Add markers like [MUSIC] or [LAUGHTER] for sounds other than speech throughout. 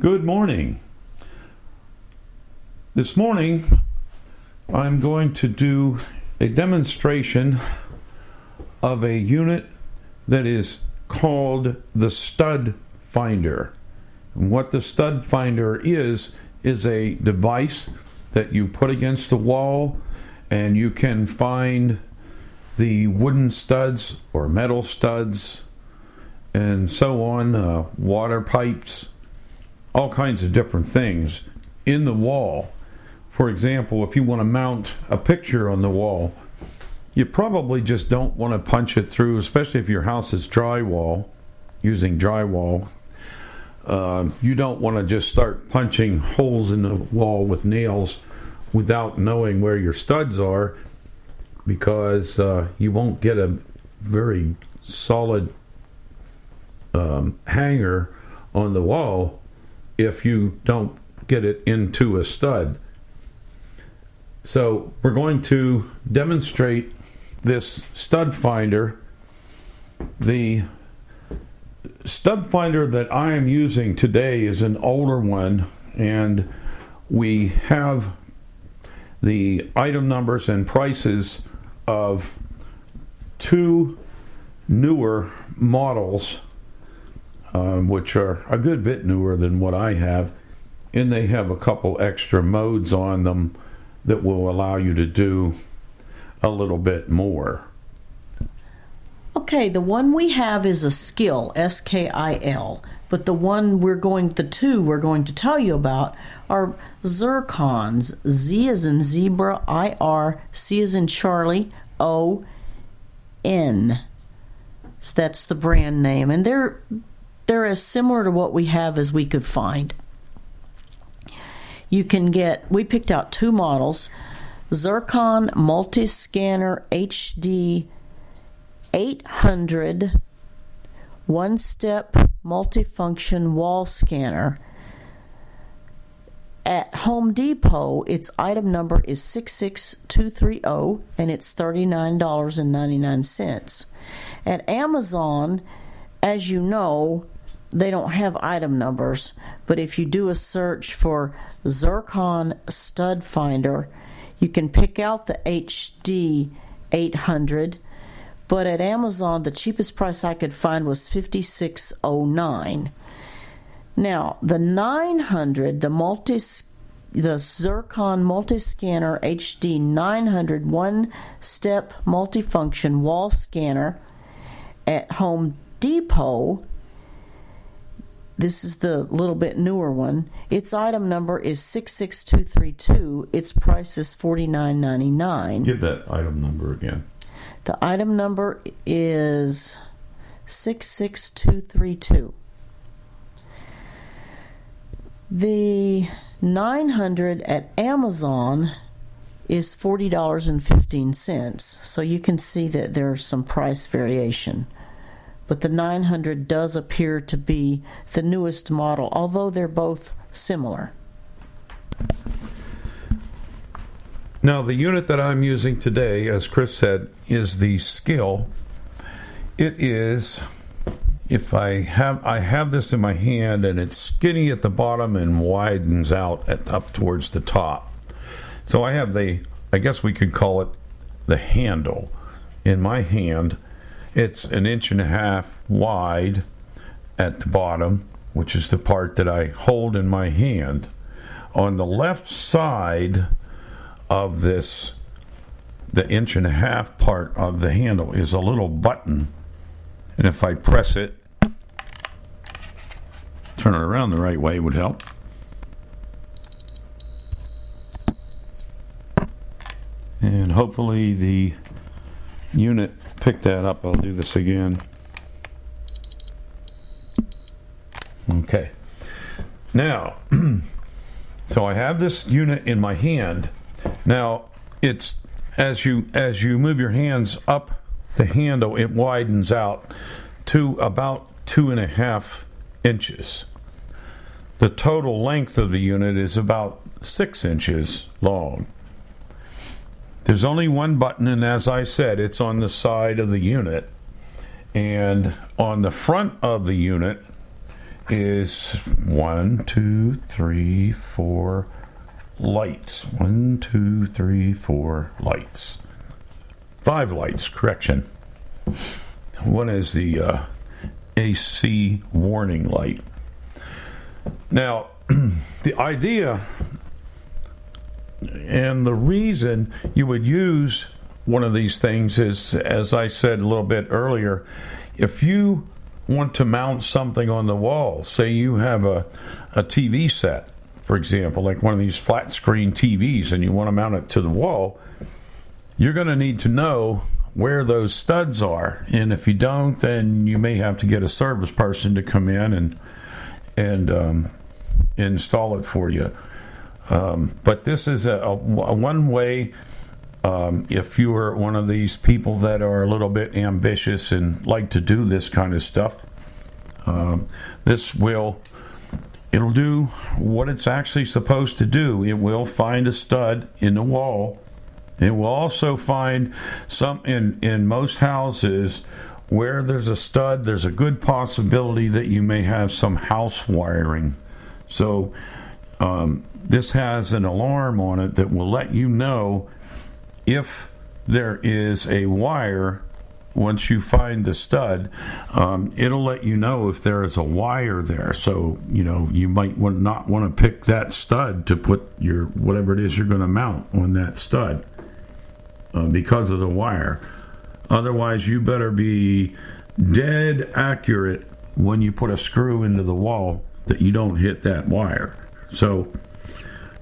Good morning. This morning, I'm going to do a demonstration of a unit that is called the Stud Finder. And what the Stud Finder is, is a device that you put against the wall and you can find the wooden studs or metal studs and so on, uh, water pipes all kinds of different things in the wall. For example, if you want to mount a picture on the wall, you probably just don't want to punch it through, especially if your house is drywall, using drywall. Uh, you don't want to just start punching holes in the wall with nails without knowing where your studs are because uh, you won't get a very solid um, hanger on the wall if you don't get it into a stud. So we're going to demonstrate this stud finder. The stud finder that I am using today is an older one, and we have the item numbers and prices of two newer models um, which are a good bit newer than what I have, and they have a couple extra modes on them that will allow you to do a little bit more. Okay, the one we have is a Skil, S K I L, but the one we're going, the two we're going to tell you about are zircons. Z is in zebra, I R, C is in Charlie, O, N. So that's the brand name, and they're they're as similar to what we have as we could find. You can get, we picked out two models Zircon Multi Scanner HD 800 one step multifunction wall scanner. At Home Depot, its item number is 66230 and it's $39.99. At Amazon, as you know, they don't have item numbers, but if you do a search for Zircon Stud Finder, you can pick out the HD 800. But at Amazon, the cheapest price I could find was 5609. Now, the 900, the multi the Zircon Multiscanner HD 900 one step multifunction wall scanner at Home Depot this is the little bit newer one. Its item number is 66232. Its price is $49.99. Give that item number again. The item number is 66232. The 900 at Amazon is $40.15. So you can see that there's some price variation but the 900 does appear to be the newest model, although they're both similar. Now, the unit that I'm using today, as Chris said, is the Skil. It is, if I have, I have this in my hand, and it's skinny at the bottom and widens out at, up towards the top. So I have the, I guess we could call it the handle in my hand it's an inch and a half wide at the bottom, which is the part that I hold in my hand. On the left side of this, the inch and a half part of the handle is a little button. And if I press it, turn it around the right way would help. And hopefully the unit pick that up. I'll do this again. Okay. Now, [CLEARS THROAT] so I have this unit in my hand. Now, it's as you as you move your hands up the handle, it widens out to about two and a half inches. The total length of the unit is about six inches long. There's only one button, and as I said, it's on the side of the unit. And on the front of the unit is one, two, three, four lights. One, two, three, four lights. Five lights, correction. One is the uh, AC warning light. Now, [CLEARS THROAT] the idea and the reason you would use one of these things is, as I said a little bit earlier, if you want to mount something on the wall, say you have a, a TV set, for example, like one of these flat screen TVs, and you want to mount it to the wall, you're going to need to know where those studs are. And if you don't, then you may have to get a service person to come in and and um, install it for you. Um, but this is a, a, one way. Um, if you are one of these people that are a little bit ambitious and like to do this kind of stuff, um, this will it'll do what it's actually supposed to do. It will find a stud in the wall. It will also find some in in most houses where there's a stud. There's a good possibility that you may have some house wiring. So um, this has an alarm on it that will let you know if there is a wire once you find the stud. Um, it'll let you know if there is a wire there. So you know you might not want to pick that stud to put your whatever it is you're going to mount on that stud uh, because of the wire. Otherwise you better be dead accurate when you put a screw into the wall that you don't hit that wire so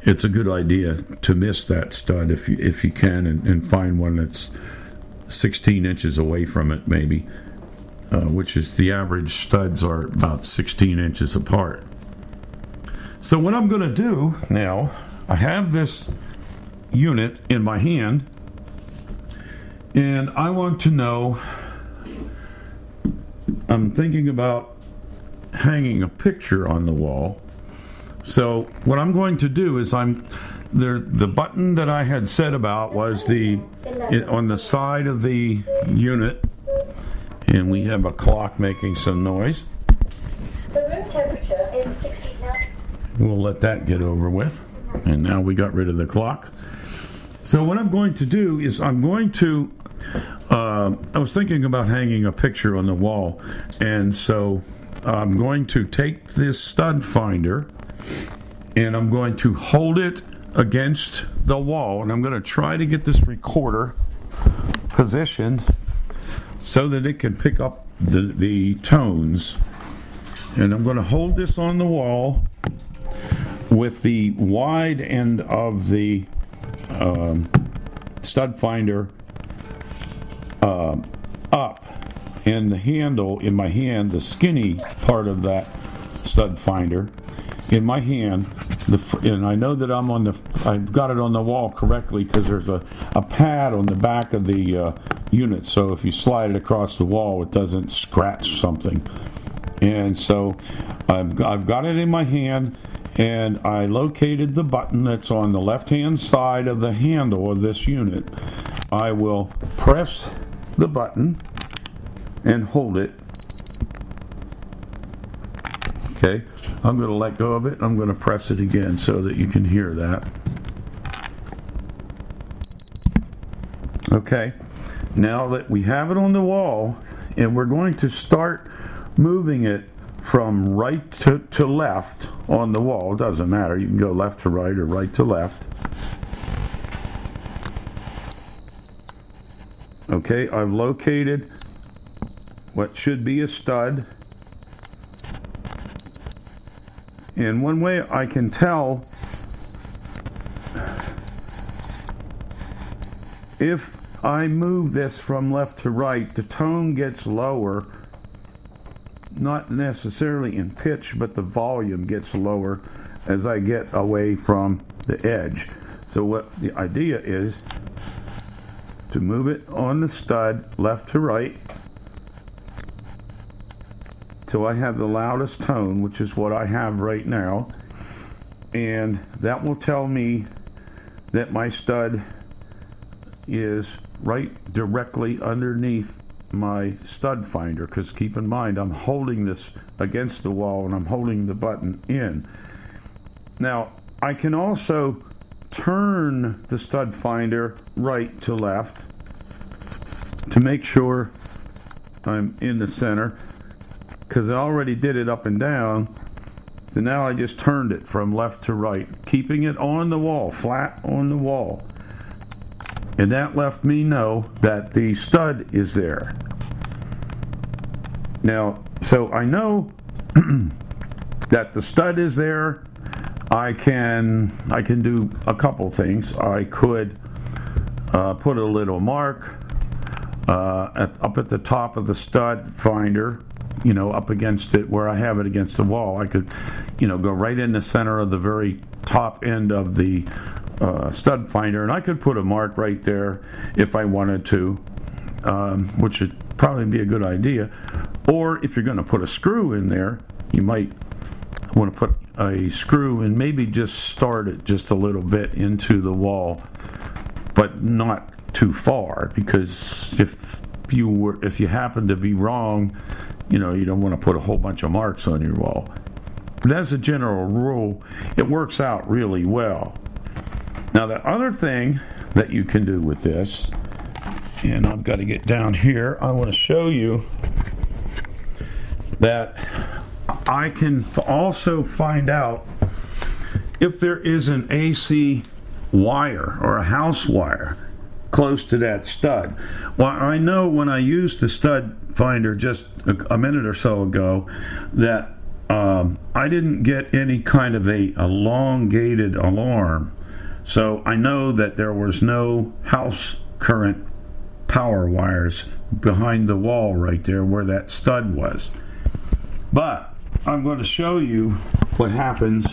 it's a good idea to miss that stud if you, if you can and, and find one that's 16 inches away from it, maybe, uh, which is the average studs are about 16 inches apart. So, what I'm going to do now, I have this unit in my hand, and I want to know. I'm thinking about hanging a picture on the wall so what I'm going to do is I'm the the button that I had said about was the it, on the side of the unit, and we have a clock making some noise. The room temperature is 69. We'll let that get over with, and now we got rid of the clock. So what I'm going to do is I'm going to. Uh, I was thinking about hanging a picture on the wall, and so I'm going to take this stud finder and I'm going to hold it against the wall and I'm going to try to get this recorder positioned so that it can pick up the, the tones. And I'm going to hold this on the wall with the wide end of the um, stud finder uh, up and the handle in my hand, the skinny part of that stud finder in my hand, the, and I know that I'm on the, I've got it on the wall correctly because there's a, a pad on the back of the uh, unit. So if you slide it across the wall, it doesn't scratch something. And so I've, I've got it in my hand, and I located the button that's on the left hand side of the handle of this unit. I will press the button and hold it. Okay, I'm going to let go of it. I'm going to press it again so that you can hear that. Okay, now that we have it on the wall, and we're going to start moving it from right to, to left on the wall. It doesn't matter. You can go left to right or right to left. Okay, I've located what should be a stud And one way I can tell if I move this from left to right, the tone gets lower, not necessarily in pitch, but the volume gets lower as I get away from the edge. So what the idea is to move it on the stud left to right till I have the loudest tone, which is what I have right now. And that will tell me that my stud is right directly underneath my stud finder because keep in mind I'm holding this against the wall and I'm holding the button in. Now I can also turn the stud finder right to left to make sure I'm in the center because I already did it up and down. So now I just turned it from left to right, keeping it on the wall, flat on the wall. And that left me know that the stud is there. Now, so I know [CLEARS THROAT] that the stud is there. I can I can do a couple things. I could uh, put a little mark uh, at, up at the top of the stud finder, you know, up against it where I have it against the wall. I could, you know, go right in the center of the very top end of the uh, stud finder, and I could put a mark right there if I wanted to, um, which would probably be a good idea. Or if you're going to put a screw in there, you might want to put a screw and maybe just start it just a little bit into the wall, but not too far because if you were if you happen to be wrong, you know you don't want to put a whole bunch of marks on your wall. But as a general rule, it works out really well. Now the other thing that you can do with this, and I've got to get down here, I want to show you that I can also find out if there is an AC wire or a house wire close to that stud. Well, I know when I used the stud finder just a, a minute or so ago that um, I didn't get any kind of a elongated alarm. So I know that there was no house current power wires behind the wall right there where that stud was. But I'm going to show you what happens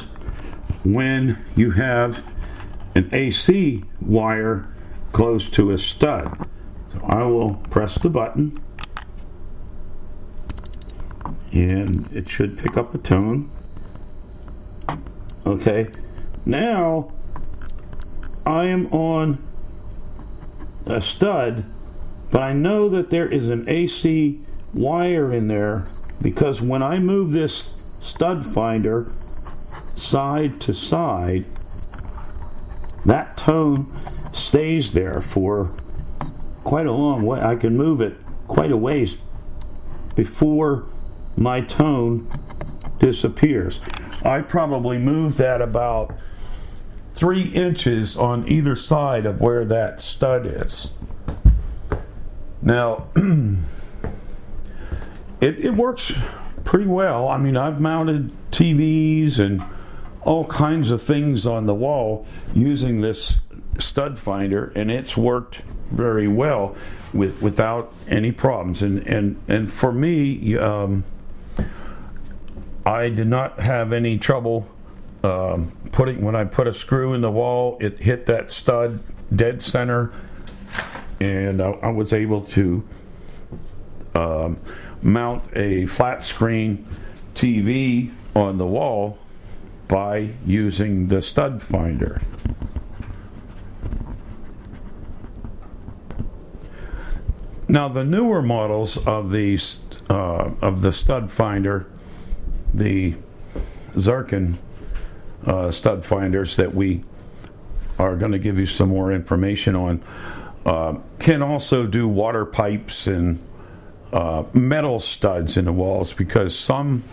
when you have an AC wire close to a stud. So I will press the button and it should pick up a tone. Okay, now I am on a stud, but I know that there is an AC wire in there because when I move this stud finder side to side, that tone stays there for quite a long way. I can move it quite a ways before my tone disappears. I probably move that about three inches on either side of where that stud is. Now, [CLEARS THROAT] it, it works pretty well. I mean, I've mounted TVs and all kinds of things on the wall using this stud finder, and it's worked very well with without any problems. And and and for me, um, I did not have any trouble um, putting when I put a screw in the wall. It hit that stud dead center, and I, I was able to um, mount a flat screen TV on the wall by using the stud finder. Now, the newer models of these uh, of the stud finder, the Zircon uh, stud finders that we are going to give you some more information on, uh, can also do water pipes and uh, metal studs in the walls because some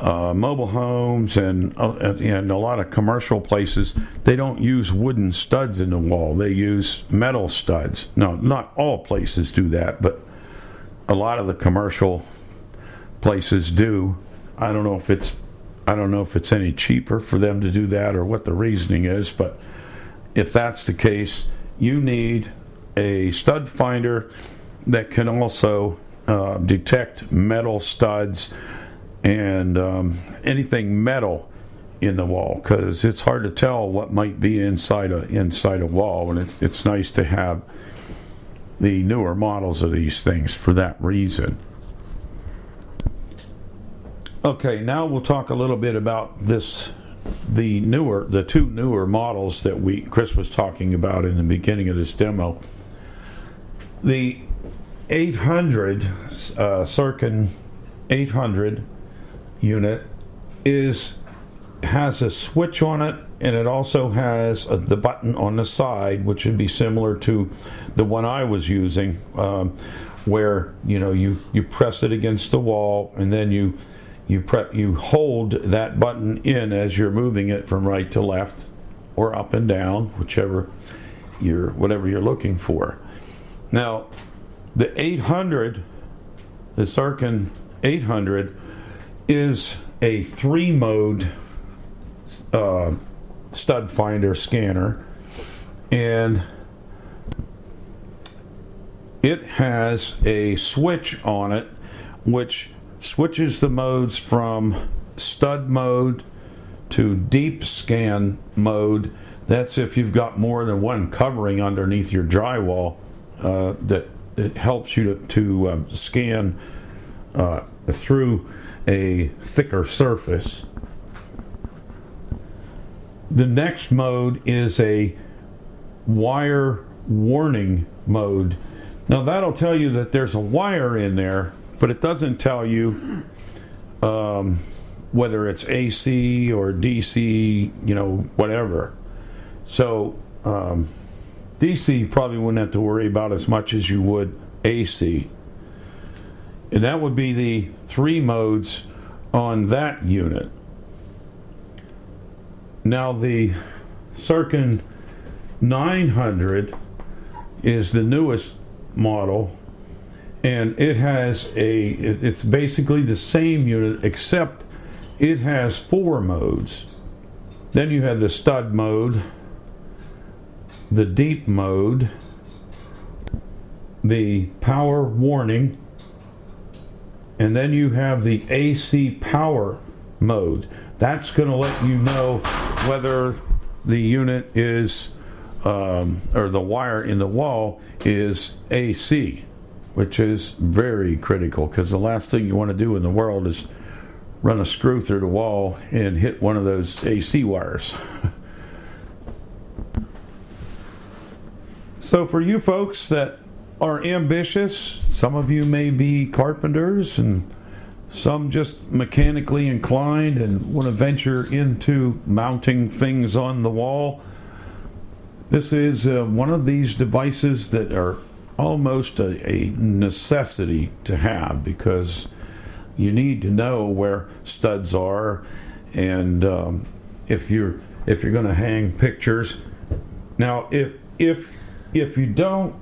uh, mobile homes and uh, and a lot of commercial places they don't use wooden studs in the wall. They use metal studs. No not all places do that but a lot of the commercial places do i don't know if it's i don't know if it's any cheaper for them to do that or what the reasoning is but if that's the case you need a stud finder that can also uh, detect metal studs and um, anything metal in the wall because it's hard to tell what might be inside a inside a wall, and it's, it's nice to have the newer models of these things for that reason. Okay, now we'll talk a little bit about this the newer the two newer models that we Chris was talking about in the beginning of this demo. The 800 uh, Zircon 800 unit is has a switch on it and it also has a, the button on the side which would be similar to the one I was using um, where you know you you press it against the wall and then you you pre- you hold that button in as you're moving it from right to left or up and down whichever you're whatever you're looking for. Now the 800 the Zircon 800 is a three mode uh, stud finder scanner and it has a switch on it which switches the modes from stud mode to deep scan mode that's if you've got more than one covering underneath your drywall uh, that it helps you to, to um, scan uh, through a thicker surface the next mode is a wire warning mode. Now that'll tell you that there's a wire in there, but it doesn't tell you um, whether it's AC or DC, you know, whatever. So um, DC probably wouldn't have to worry about as much as you would AC. And that would be the three modes on that unit. Now the Zircon 900 is the newest model, and it has a. It's basically the same unit except it has four modes. Then you have the stud mode, the deep mode, the power warning, and then you have the AC power mode. That's going to let you know whether the unit is um, or the wire in the wall is AC, which is very critical because the last thing you want to do in the world is run a screw through the wall and hit one of those AC wires. [LAUGHS] so, for you folks that are ambitious, some of you may be carpenters and some just mechanically inclined and want to venture into mounting things on the wall. This is uh, one of these devices that are almost a, a, necessity to have because you need to know where studs are, and um, if you're if you're going to hang pictures. Now, if if if you don't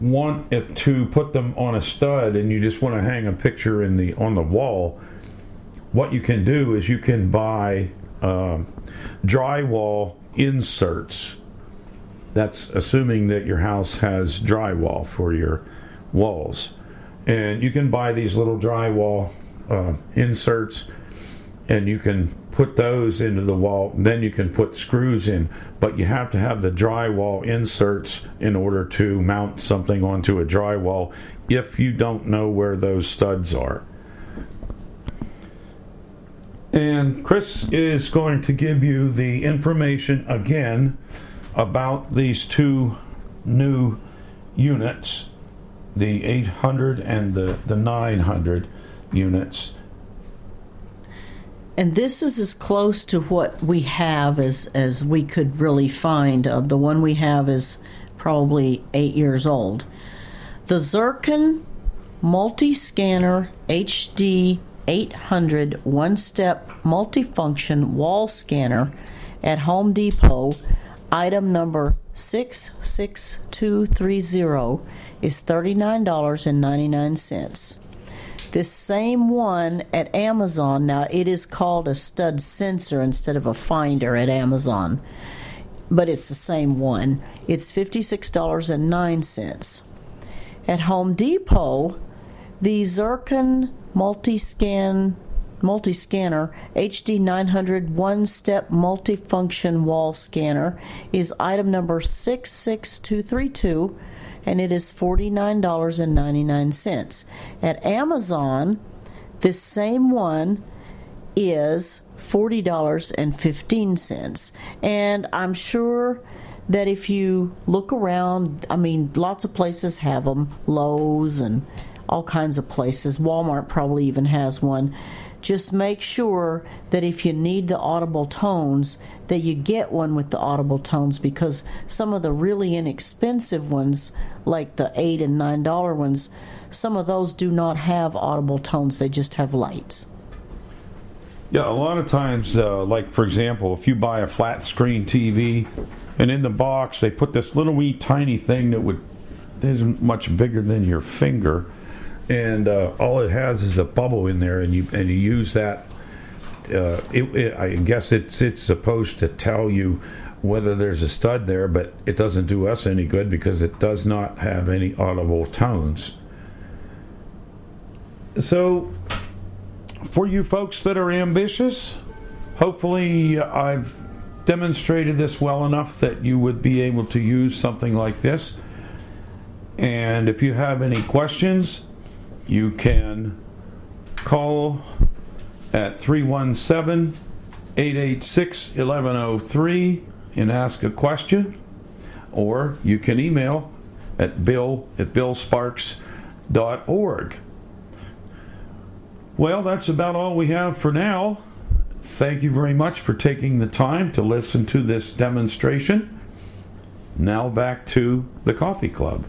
want it to put them on a stud and you just want to hang a picture in the on the wall, what you can do is you can buy um, drywall inserts. That's assuming that your house has drywall for your walls, and you can buy these little drywall uh, inserts, and you can put those into the wall. Then you can put screws in, but you have to have the drywall inserts in order to mount something onto a drywall if you don't know where those studs are. And Chris is going to give you the information again about these two new units the 800 and the, the 900 units and this is as close to what we have as as we could really find. Of the one we have is probably eight years old. The Zircon Multi-Scanner HD 800 one-step multifunction wall scanner at Home Depot, item number 66230 is $39.99. This same one at Amazon, now it is called a stud sensor instead of a finder at Amazon, but it's the same one. It's $56.09. At Home Depot, the Zircon Multi-Scan multi-scanner HD 900 one-step multifunction wall scanner is item number 66232 and it is $49.99. At Amazon, this same one is $40.15. And I'm sure that if you look around, I mean, lots of places have them, Lowe's and all kinds of places. Walmart probably even has one. Just make sure that if you need the audible tones, that you get one with the audible tones because some of the really inexpensive ones, like the eight and nine dollar ones, some of those do not have audible tones. They just have lights. Yeah, a lot of times, uh, like for example, if you buy a flat screen TV, and in the box they put this little wee tiny thing that would isn't much bigger than your finger, and uh, all it has is a bubble in there, and you and you use that. Uh, it, it, I guess it's it's supposed to tell you whether there's a stud there, but it doesn't do us any good because it does not have any audible tones. So, for you folks that are ambitious, hopefully I've demonstrated this well enough that you would be able to use something like this. And if you have any questions, you can call at 317 886 1103 and ask a question, or you can email at bill at billsparks.org. Well, that's about all we have for now. Thank you very much for taking the time to listen to this demonstration. Now back to the coffee club.